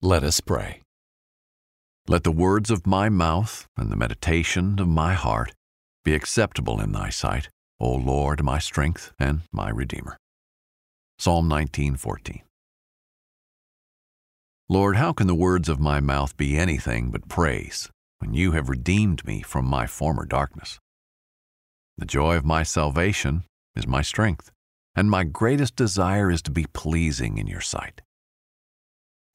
Let us pray. Let the words of my mouth and the meditation of my heart be acceptable in thy sight, O Lord, my strength and my Redeemer. Psalm 19:14. Lord, how can the words of my mouth be anything but praise when you have redeemed me from my former darkness? The joy of my salvation is my strength, and my greatest desire is to be pleasing in your sight.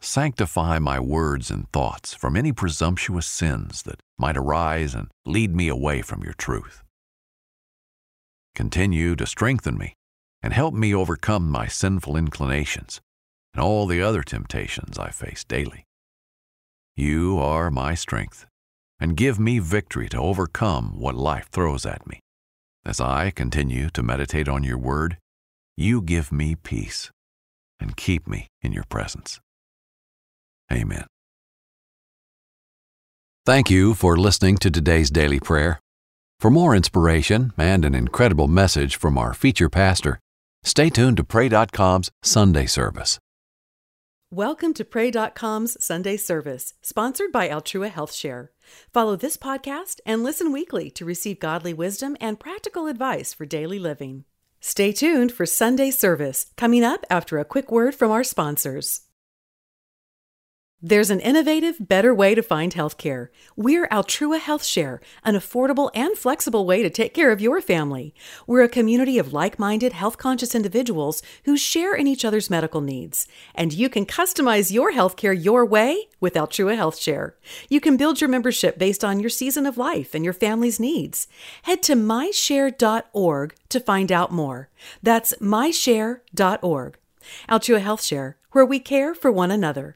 Sanctify my words and thoughts from any presumptuous sins that might arise and lead me away from your truth. Continue to strengthen me and help me overcome my sinful inclinations and all the other temptations I face daily. You are my strength, and give me victory to overcome what life throws at me. As I continue to meditate on your word, you give me peace and keep me in your presence. Amen. Thank you for listening to today's daily prayer. For more inspiration and an incredible message from our feature pastor, stay tuned to Pray.com's Sunday service. Welcome to Pray.com's Sunday service, sponsored by Altrua Health Share. Follow this podcast and listen weekly to receive godly wisdom and practical advice for daily living. Stay tuned for Sunday service coming up after a quick word from our sponsors. There's an innovative, better way to find healthcare. We're Altrua Health Share, an affordable and flexible way to take care of your family. We're a community of like minded, health conscious individuals who share in each other's medical needs. And you can customize your healthcare your way with Altrua Health Share. You can build your membership based on your season of life and your family's needs. Head to myshare.org to find out more. That's myshare.org. Altrua Health Share, where we care for one another.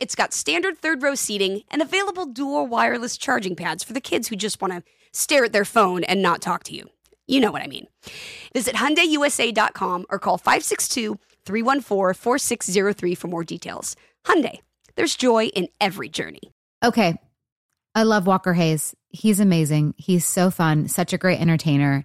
it's got standard third row seating and available dual wireless charging pads for the kids who just want to stare at their phone and not talk to you. You know what I mean. Visit HyundaiUSA.com or call 562-314-4603 for more details. Hyundai, there's joy in every journey. Okay. I love Walker Hayes. He's amazing. He's so fun, such a great entertainer.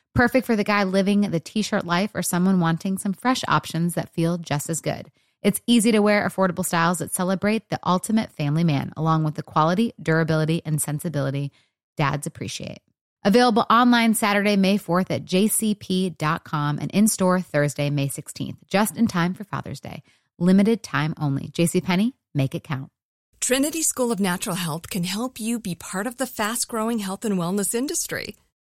Perfect for the guy living the t shirt life or someone wanting some fresh options that feel just as good. It's easy to wear affordable styles that celebrate the ultimate family man, along with the quality, durability, and sensibility dads appreciate. Available online Saturday, May 4th at jcp.com and in store Thursday, May 16th, just in time for Father's Day. Limited time only. JCPenney, make it count. Trinity School of Natural Health can help you be part of the fast growing health and wellness industry.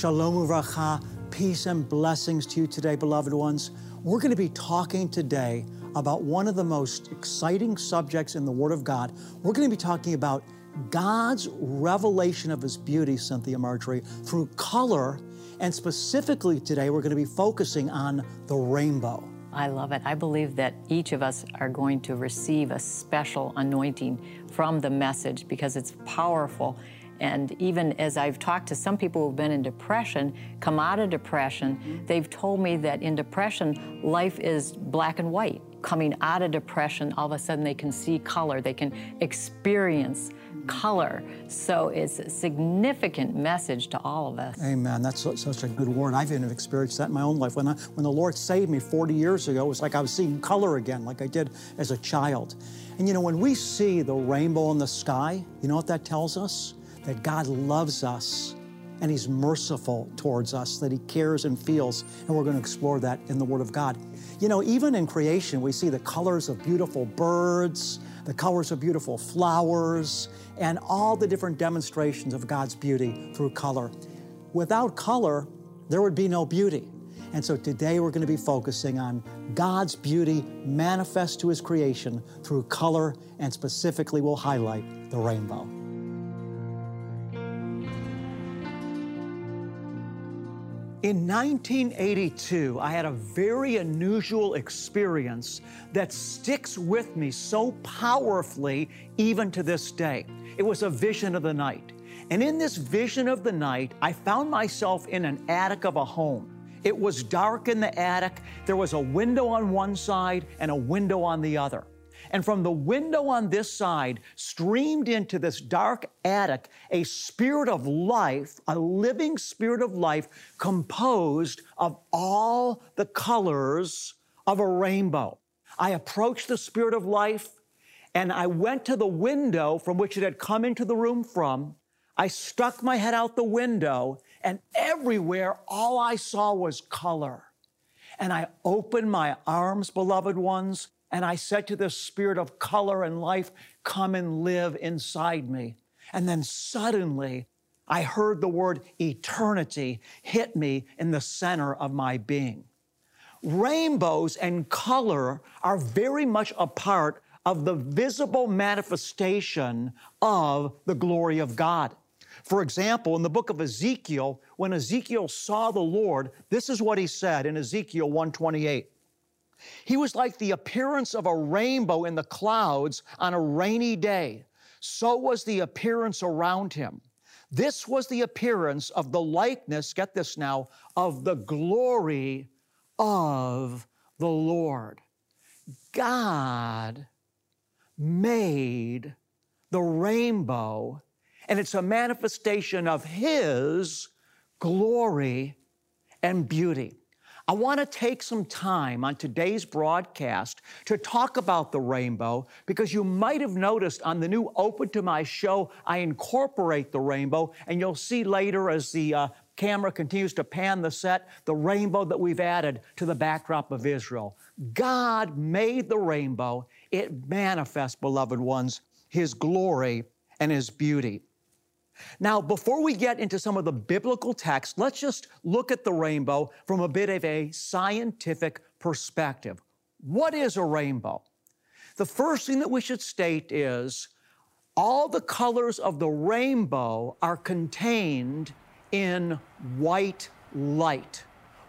Shalom uvracha, peace and blessings to you today, beloved ones. We're going to be talking today about one of the most exciting subjects in the Word of God. We're going to be talking about God's revelation of His beauty, Cynthia Marjorie, through color. And specifically today, we're going to be focusing on the rainbow. I love it. I believe that each of us are going to receive a special anointing from the message because it's powerful. And even as I've talked to some people who've been in depression, come out of depression, they've told me that in depression, life is black and white. Coming out of depression, all of a sudden they can see color, they can experience color. So it's a significant message to all of us. Amen. That's such a good word. I've even experienced that in my own life. When, I, when the Lord saved me 40 years ago, it was like I was seeing color again, like I did as a child. And you know, when we see the rainbow in the sky, you know what that tells us? That God loves us and He's merciful towards us, that He cares and feels. And we're going to explore that in the Word of God. You know, even in creation, we see the colors of beautiful birds, the colors of beautiful flowers, and all the different demonstrations of God's beauty through color. Without color, there would be no beauty. And so today we're going to be focusing on God's beauty manifest to His creation through color, and specifically we'll highlight the rainbow. In 1982, I had a very unusual experience that sticks with me so powerfully even to this day. It was a vision of the night. And in this vision of the night, I found myself in an attic of a home. It was dark in the attic. There was a window on one side and a window on the other. And from the window on this side streamed into this dark attic a spirit of life, a living spirit of life composed of all the colors of a rainbow. I approached the spirit of life and I went to the window from which it had come into the room from. I stuck my head out the window and everywhere all I saw was color. And I opened my arms, beloved ones, and I said to the spirit of color and life, Come and live inside me. And then suddenly, I heard the word eternity hit me in the center of my being. Rainbows and color are very much a part of the visible manifestation of the glory of God. For example, in the book of Ezekiel, when Ezekiel saw the Lord, this is what he said in Ezekiel 128. He was like the appearance of a rainbow in the clouds on a rainy day. So was the appearance around him. This was the appearance of the likeness, get this now, of the glory of the Lord. God made the rainbow, and it's a manifestation of His glory and beauty. I want to take some time on today's broadcast to talk about the rainbow because you might have noticed on the new Open to My show, I incorporate the rainbow, and you'll see later as the uh, camera continues to pan the set, the rainbow that we've added to the backdrop of Israel. God made the rainbow. It manifests, beloved ones, His glory and His beauty. Now, before we get into some of the biblical text, let's just look at the rainbow from a bit of a scientific perspective. What is a rainbow? The first thing that we should state is all the colors of the rainbow are contained in white light.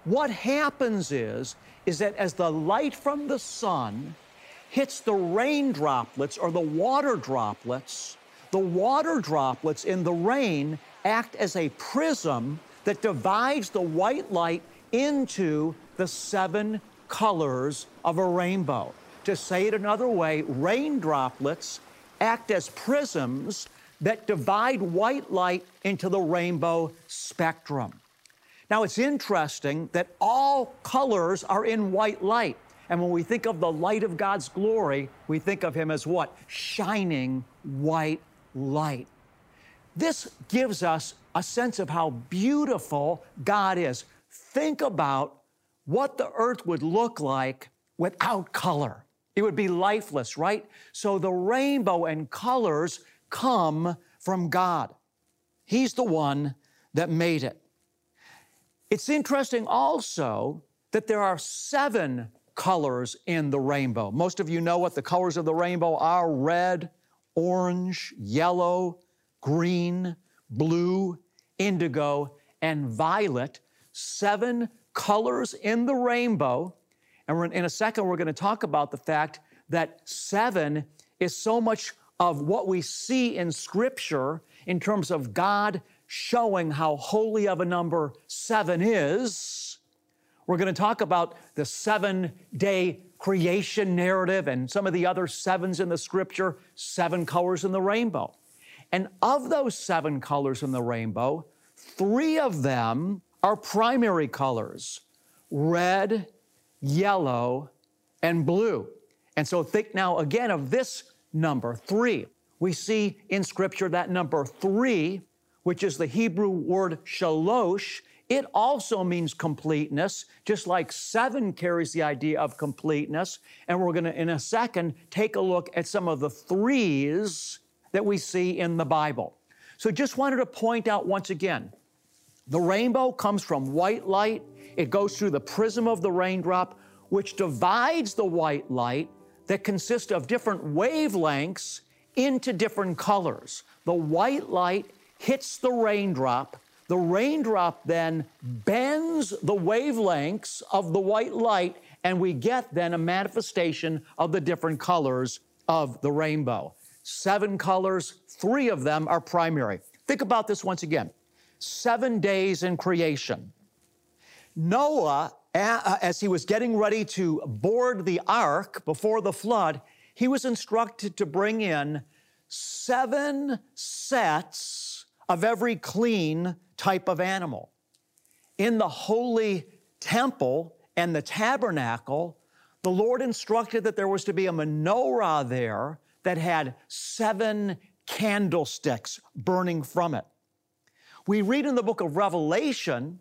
What happens is, is that as the light from the sun hits the rain droplets or the water droplets, the water droplets in the rain act as a prism that divides the white light into the seven colors of a rainbow. To say it another way, rain droplets act as prisms that divide white light into the rainbow spectrum. Now, it's interesting that all colors are in white light. And when we think of the light of God's glory, we think of Him as what? Shining white light. This gives us a sense of how beautiful God is. Think about what the earth would look like without color. It would be lifeless, right? So the rainbow and colors come from God. He's the one that made it. It's interesting also that there are seven colors in the rainbow. Most of you know what the colors of the rainbow are red, orange, yellow, green, blue, indigo, and violet, seven colors in the rainbow. And in a second, we're going to talk about the fact that seven is so much of what we see in Scripture in terms of God showing how holy of a number seven is. We're going to talk about the seven day creation narrative and some of the other sevens in the Scripture, seven colors in the rainbow. And of those seven colors in the rainbow, three of them are primary colors red, yellow, and blue. And so think now again of this number, three. We see in Scripture that number three, which is the Hebrew word shalosh, it also means completeness, just like seven carries the idea of completeness. And we're going to, in a second, take a look at some of the threes that we see in the Bible. So just wanted to point out once again the rainbow comes from white light, it goes through the prism of the raindrop, which divides the white light that consists of different wavelengths into different colors. The white light hits the raindrop. The raindrop then bends the wavelengths of the white light, and we get then a manifestation of the different colors of the rainbow. Seven colors, three of them are primary. Think about this once again seven days in creation. Noah, uh, as he was getting ready to board the ark before the flood, he was instructed to bring in seven sets of every clean type of animal. In the holy temple and the tabernacle, the Lord instructed that there was to be a menorah there that had seven candlesticks burning from it. We read in the book of Revelation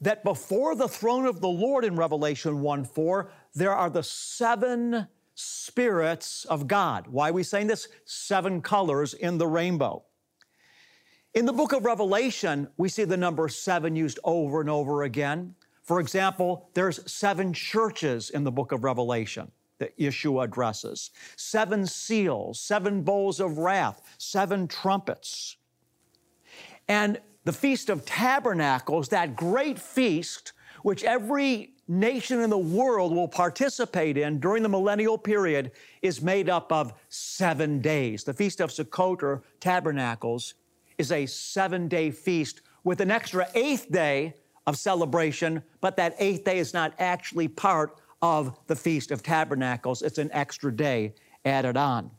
that before the throne of the Lord in Revelation 1 4, there are the seven spirits of God. Why are we saying this? Seven colors in the rainbow. In the book of Revelation, we see the number seven used over and over again. For example, there's seven churches in the book of Revelation that Yeshua addresses, seven seals, seven bowls of wrath, seven trumpets. And the Feast of Tabernacles, that great feast which every nation in the world will participate in during the millennial period, is made up of seven days. The Feast of Sukkot or Tabernacles is a seven day feast with an extra eighth day of celebration, but that eighth day is not actually part of the Feast of Tabernacles. It's an extra day added on.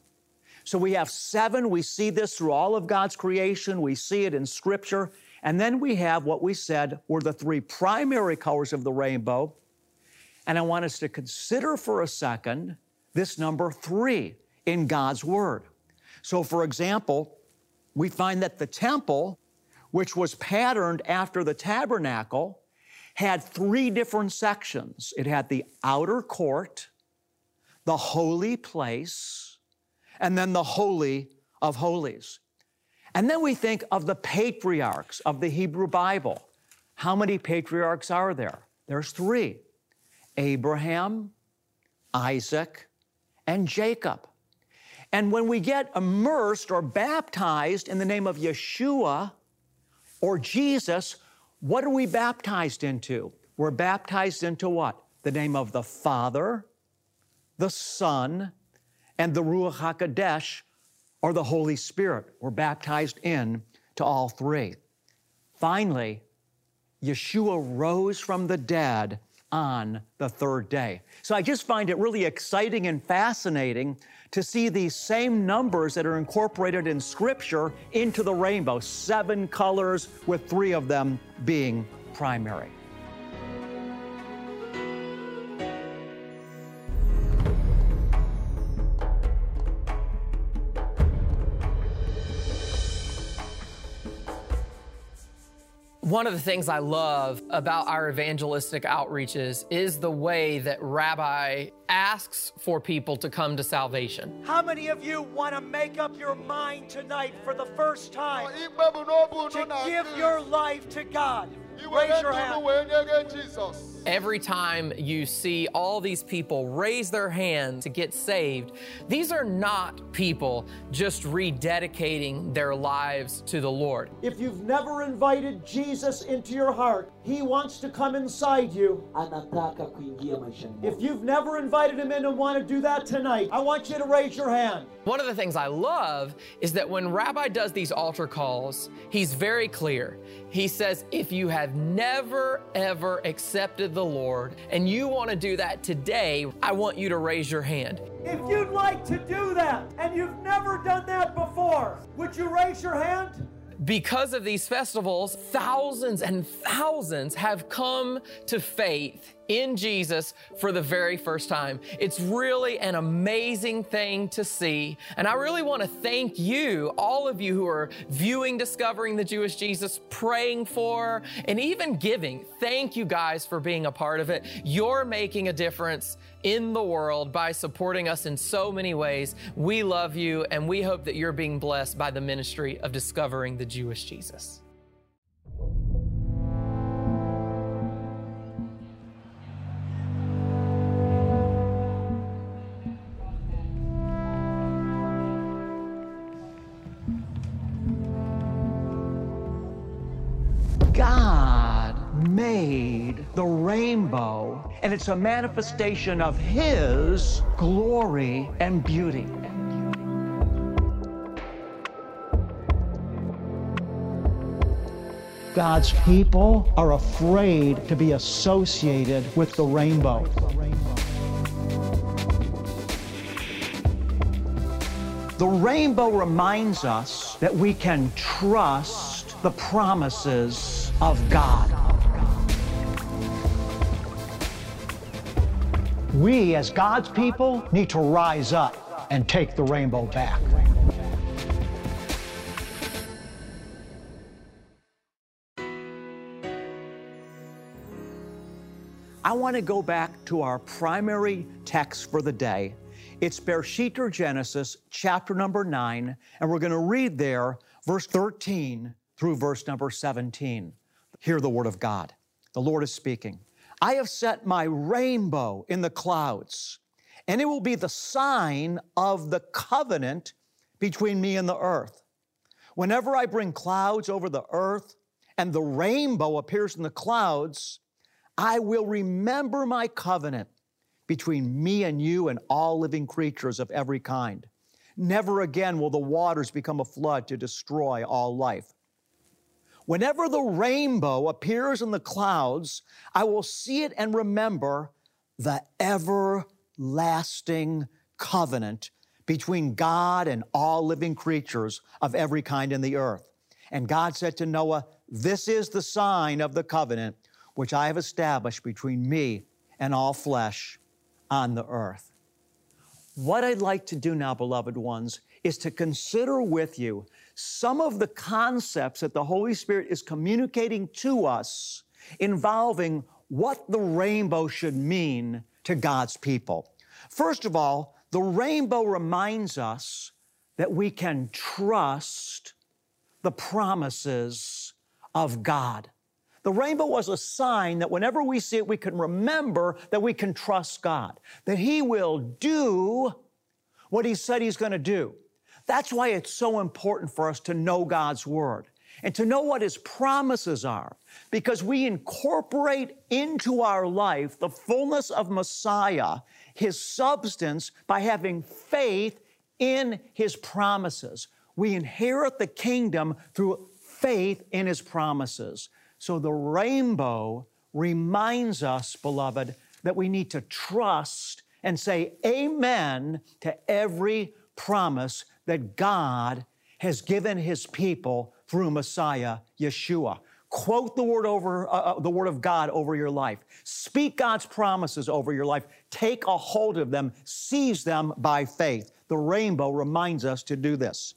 So we have seven. We see this through all of God's creation. We see it in Scripture. And then we have what we said were the three primary colors of the rainbow. And I want us to consider for a second this number three in God's Word. So, for example, we find that the temple, which was patterned after the tabernacle, had three different sections. It had the outer court, the holy place, and then the holy of holies. And then we think of the patriarchs of the Hebrew Bible. How many patriarchs are there? There's three Abraham, Isaac, and Jacob. And when we get immersed or baptized in the name of Yeshua or Jesus, what are we baptized into? We're baptized into what? The name of the Father, the Son, and the Ruach HaKodesh, or the Holy Spirit. We're baptized in to all three. Finally, Yeshua rose from the dead on the third day. So I just find it really exciting and fascinating to see these same numbers that are incorporated in Scripture into the rainbow, seven colors with three of them being primary. One of the things I love about our evangelistic outreaches is the way that Rabbi asks for people to come to salvation. How many of you want to make up your mind tonight for the first time to give your life to God? Raise your hand. Every time you see all these people raise their hand to get saved, these are not people just rededicating their lives to the Lord. If you've never invited Jesus into your heart, He wants to come inside you. anataka kuingia maishani mwako. If you've never invited Him in and want to do that tonight, I want you to raise your hand. One of the things I love is that when Rabbi does these altar calls, he's very clear. He says, if you have never, ever accepted the Lord and you want to do that today, I want you to raise your hand. If you'd like to do that and you've never done that before, would you raise your hand? Because of these festivals, thousands and thousands have come to faith in Jesus for the very first time. It's really an amazing thing to see. And I really want to thank you, all of you who are viewing Discovering the Jewish Jesus, praying for, and even giving. Thank you guys for being a part of it. You're making a difference in the world by supporting us in so many ways. We love you, and we hope that you're being blessed by the ministry of Discovering the Jewish Jesus. Made the rainbow, and it's a manifestation of His glory and beauty. God's people are afraid to be associated with the rainbow. The rainbow reminds us that we can trust the promises of God. We, as God's people, need to rise up and take the rainbow back. I want to go back to our primary text for the day. It's Bereshit Genesis, chapter number 9, and we're going to read there verse 13 through verse number 17. Hear the word of God. The Lord is speaking. I have set my rainbow in the clouds, and it will be the sign of the covenant between me and the earth. Whenever I bring clouds over the earth and the rainbow appears in the clouds, I will remember my covenant between me and you and all living creatures of every kind. Never again will the waters become a flood to destroy all life. Whenever the rainbow appears in the clouds, I will see it and remember the everlasting covenant between God and all living creatures of every kind in the earth. And God said to Noah, This is the sign of the covenant which I have established between me and all flesh on the earth. What I'd like to do now, beloved ones, is to consider with you some of the concepts that the Holy Spirit is communicating to us involving what the rainbow should mean to God's people. First of all, the rainbow reminds us that we can trust the promises of God. The rainbow was a sign that whenever we see it, we can remember that we can trust God, that He will do what He said He's going to do. That's why it's so important for us to know God's Word and to know what His promises are, because we incorporate into our life the fullness of Messiah, His substance, by having faith in His promises. We inherit the kingdom through faith in His promises. So the rainbow reminds us, beloved, that we need to trust and say amen to every promise that God has given his people through Messiah Yeshua. Quote the word over uh, uh, the word of God over your life. Speak God's promises over your life. Take a hold of them, seize them by faith. The rainbow reminds us to do this.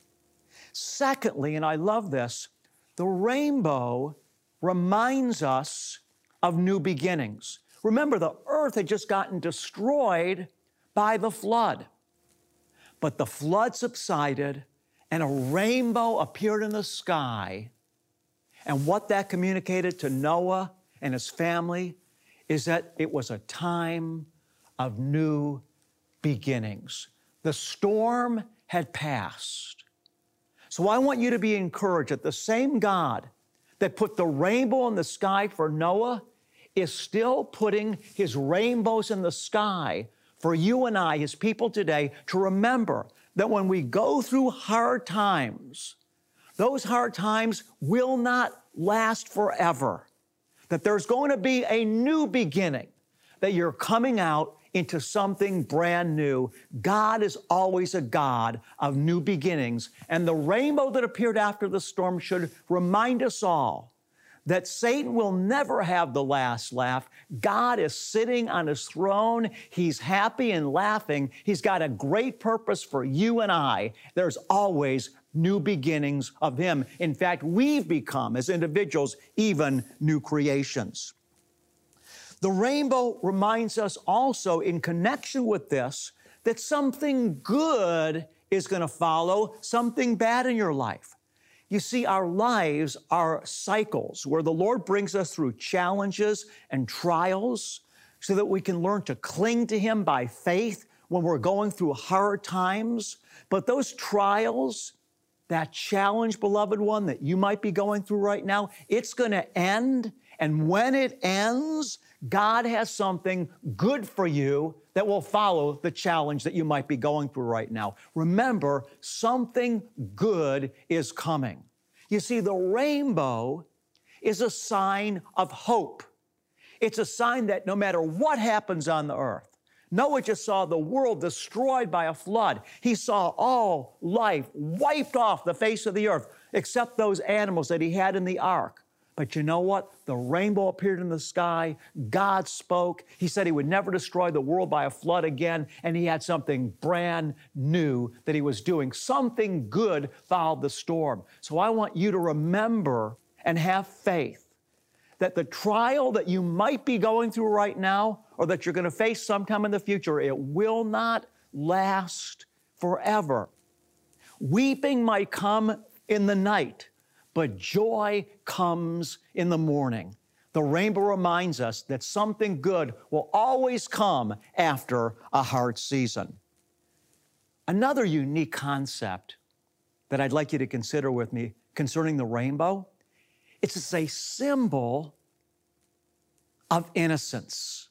Secondly, and I love this, the rainbow reminds us of new beginnings. Remember, the earth had just gotten destroyed by the flood. But the flood subsided and a rainbow appeared in the sky. And what that communicated to Noah and his family is that it was a time of new beginnings. The storm had passed. So I want you to be encouraged that the same God that put the rainbow in the sky for Noah is still putting his rainbows in the sky for you and I, his people today, to remember that when we go through hard times, those hard times will not last forever. That there's going to be a new beginning, that you're coming out into something brand new. God is always a God of new beginnings. And the rainbow that appeared after the storm should remind us all that Satan will never have the last laugh. God is sitting on his throne. He's happy and laughing. He's got a great purpose for you and I. There's always new beginnings of him. In fact, we've become, as individuals, even new creations. The rainbow reminds us also, in connection with this, that something good is going to follow something bad in your life. You see, our lives are cycles where the Lord brings us through challenges and trials so that we can learn to cling to Him by faith when we're going through hard times. But those trials, that challenge, beloved one, that you might be going through right now, it's going to end. And when it ends, God has something good for you that will follow the challenge that you might be going through right now. Remember, something good is coming. You see, the rainbow is a sign of hope. It's a sign that no matter what happens on the earth, Noah just saw the world destroyed by a flood. He saw all life wiped off the face of the earth, except those animals that he had in the ark. But you know what? The rainbow appeared in the sky. God spoke. He said he would never destroy the world by a flood again. And he had something brand new that he was doing. Something good followed the storm. So I want you to remember and have faith that the trial that you might be going through right now or that you're going to face sometime in the future, it will not last forever. Weeping might come in the night but joy comes in the morning. The rainbow reminds us that something good will always come after a hard season. Another unique concept that I'd like you to consider with me concerning the rainbow it's a symbol of innocence.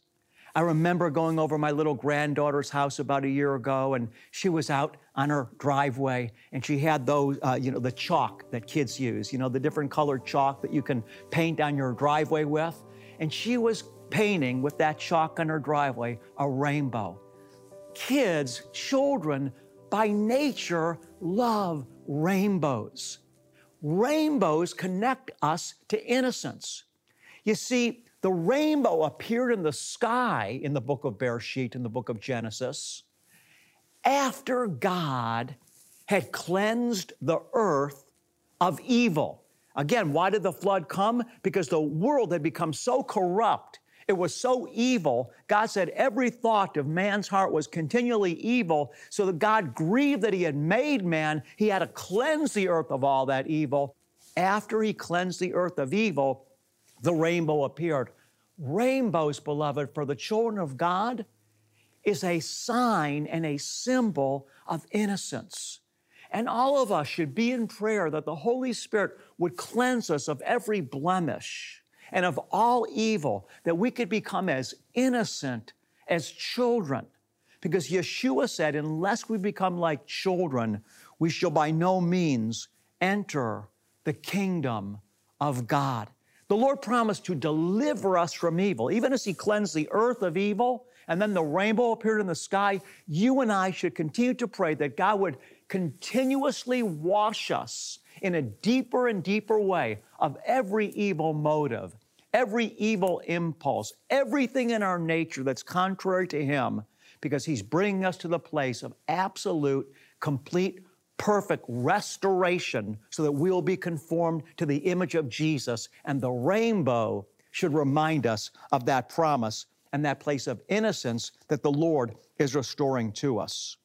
I remember going over my little granddaughter's house about a year ago, and she was out on her driveway, and she had those, uh, you know, the chalk that kids use, you know, the different colored chalk that you can paint on your driveway with. And she was painting with that chalk on her driveway a rainbow. Kids, children, by nature, love rainbows. Rainbows connect us to innocence. You see, the rainbow appeared in the sky in the book of Bereshit, in the book of Genesis, after God had cleansed the earth of evil. Again, why did the flood come? Because the world had become so corrupt. It was so evil. God said every thought of man's heart was continually evil. So that God grieved that He had made man. He had to cleanse the earth of all that evil. After He cleansed the earth of evil, the rainbow appeared. Rainbows, beloved, for the children of God is a sign and a symbol of innocence. And all of us should be in prayer that the Holy Spirit would cleanse us of every blemish and of all evil, that we could become as innocent as children. Because Yeshua said, unless we become like children, we shall by no means enter the kingdom of God. The Lord promised to deliver us from evil. Even as He cleansed the earth of evil and then the rainbow appeared in the sky, you and I should continue to pray that God would continuously wash us in a deeper and deeper way of every evil motive, every evil impulse, everything in our nature that's contrary to Him, because He's bringing us to the place of absolute, complete perfect restoration so that we'll be conformed to the image of Jesus. And the rainbow should remind us of that promise and that place of innocence that the Lord is restoring to us.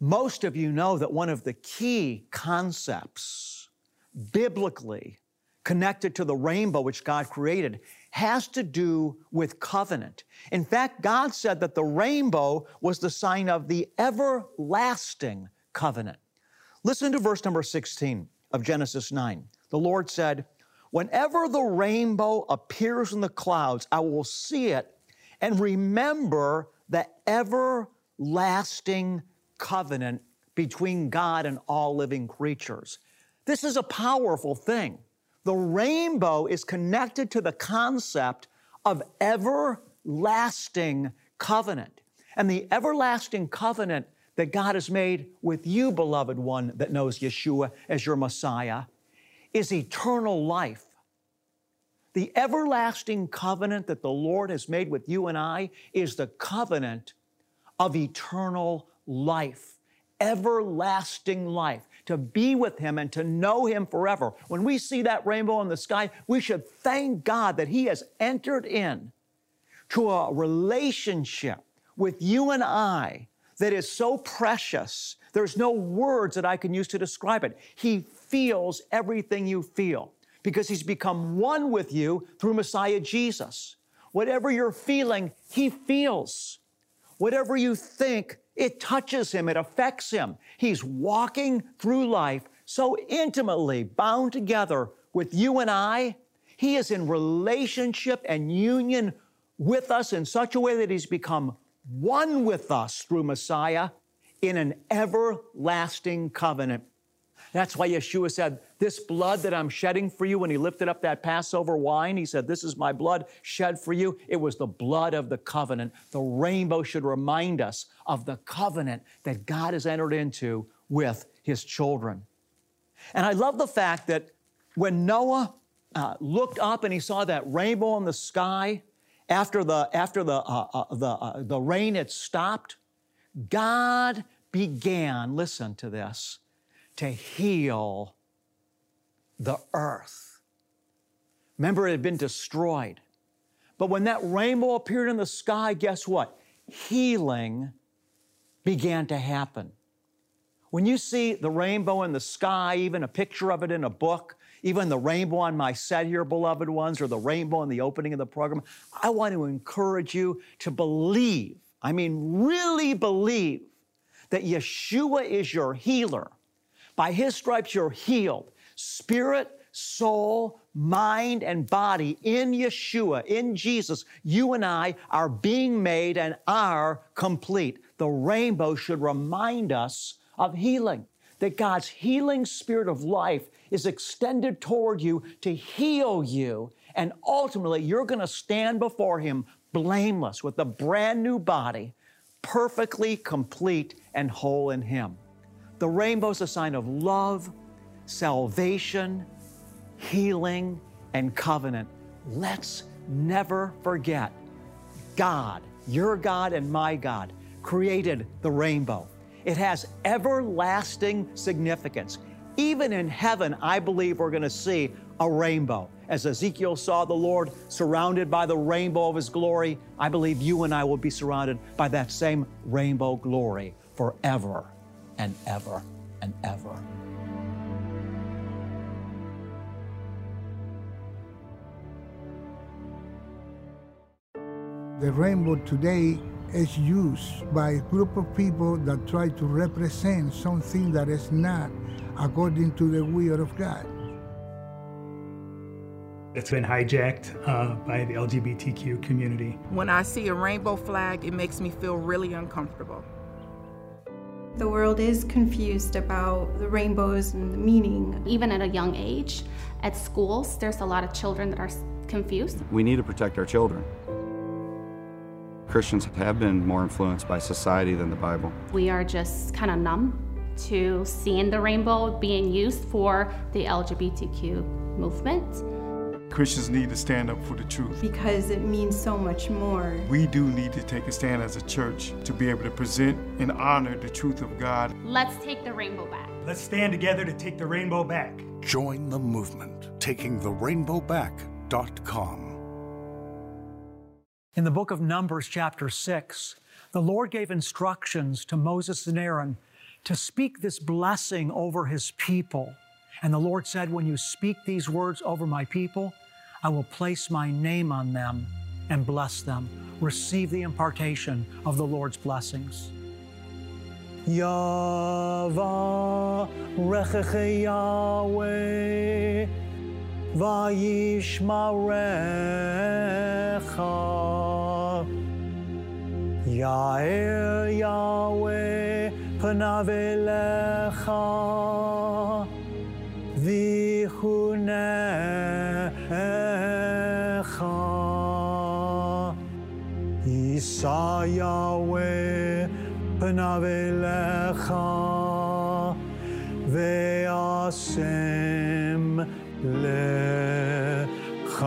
Most of you know that one of the key concepts biblically connected to the rainbow which God created has to do with covenant. In fact, God said that the rainbow was the sign of the everlasting covenant. Listen to verse number 16 of Genesis 9. The Lord said, Whenever the rainbow appears in the clouds, I will see it and remember the everlasting covenant between God and all living creatures. This is a powerful thing. The rainbow is connected to the concept of everlasting covenant. And the everlasting covenant that God has made with you, beloved one that knows Yeshua as your Messiah, is eternal life. The everlasting covenant that the Lord has made with you and I is the covenant of eternal life, everlasting life, to be with Him and to know Him forever. When we see that rainbow in the sky, we should thank God that He has entered in to a relationship with you and I that is so precious. There's no words that I can use to describe it. He feels everything you feel because He's become one with you through Messiah Jesus. Whatever you're feeling, He feels. Whatever you think, it touches Him, it affects Him. He's walking through life so intimately bound together with you and I. He is in relationship and union with us in such a way that He's become one with us through Messiah in an everlasting covenant. That's why Yeshua said, This blood that I'm shedding for you, when he lifted up that Passover wine, he said, This is my blood shed for you. It was the blood of the covenant. The rainbow should remind us of the covenant that God has entered into with his children. And I love the fact that when Noah uh, looked up and he saw that rainbow in the sky, after the, after the, uh, uh, the, uh, the rain had stopped, God began, listen to this, to heal the earth. Remember, it had been destroyed. But when that rainbow appeared in the sky, guess what? Healing began to happen. When you see the rainbow in the sky, even a picture of it in a book, even the rainbow on my set here, beloved ones, or the rainbow in the opening of the program, I want to encourage you to believe, I mean, really believe that Yeshua is your healer by his stripes, you're healed. Spirit, soul, mind, and body in Yeshua, in Jesus, you and I are being made and are complete. The rainbow should remind us of healing, that God's healing spirit of life is extended toward you to heal you. And ultimately, you're going to stand before Him blameless with a brand new body, perfectly complete and whole in Him. The rainbow is a sign of love, salvation, healing, and covenant. Let's never forget God, your God and my God, created the rainbow. It has everlasting significance. Even in heaven, I believe we're going to see a rainbow. As Ezekiel saw the Lord surrounded by the rainbow of his glory, I believe you and I will be surrounded by that same rainbow glory forever and ever and ever. The rainbow today is used by a group of people that try to represent something that is not according to the will of God. It's been hijacked uh, by the LGBTQ community. When I see a rainbow flag, it makes me feel really uncomfortable. The world is confused about the rainbows and the meaning. Even at a young age, at schools, there's a lot of children that are confused. We need to protect our children. Christians have been more influenced by society than the Bible. We are just kind of numb to seeing the rainbow being used for the LGBTQ movement. Christians need to stand up for the truth. Because it means so much more. We do need to take a stand as a church to be able to present and honor the truth of God. Let's take the rainbow back. Let's stand together to take the rainbow back. Join the movement, takingtherainbowback.com. In the book of Numbers, chapter 6, the Lord gave instructions to Moses and Aaron to speak this blessing over his people. And the Lord said, When you speak these words over my people, I will place my name on them and bless them. Receive the impartation of the Lord's blessings. Yavarecheche Yahweh vayishmarecha Yair Yahweh פניו אליך, ויחונך. יישא יהוה פניו אליך, והשם לך.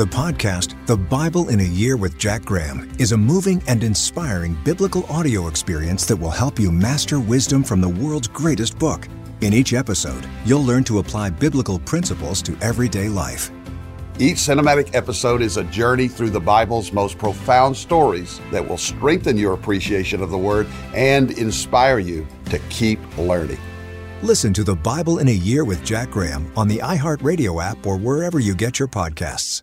The podcast, The Bible in a Year with Jack Graham, is a moving and inspiring biblical audio experience that will help you master wisdom from the world's greatest book. In each episode, you'll learn to apply biblical principles to everyday life. Each cinematic episode is a journey through the Bible's most profound stories that will strengthen your appreciation of the Word and inspire you to keep learning. Listen to The Bible in a Year with Jack Graham on the iHeartRadio app or wherever you get your podcasts.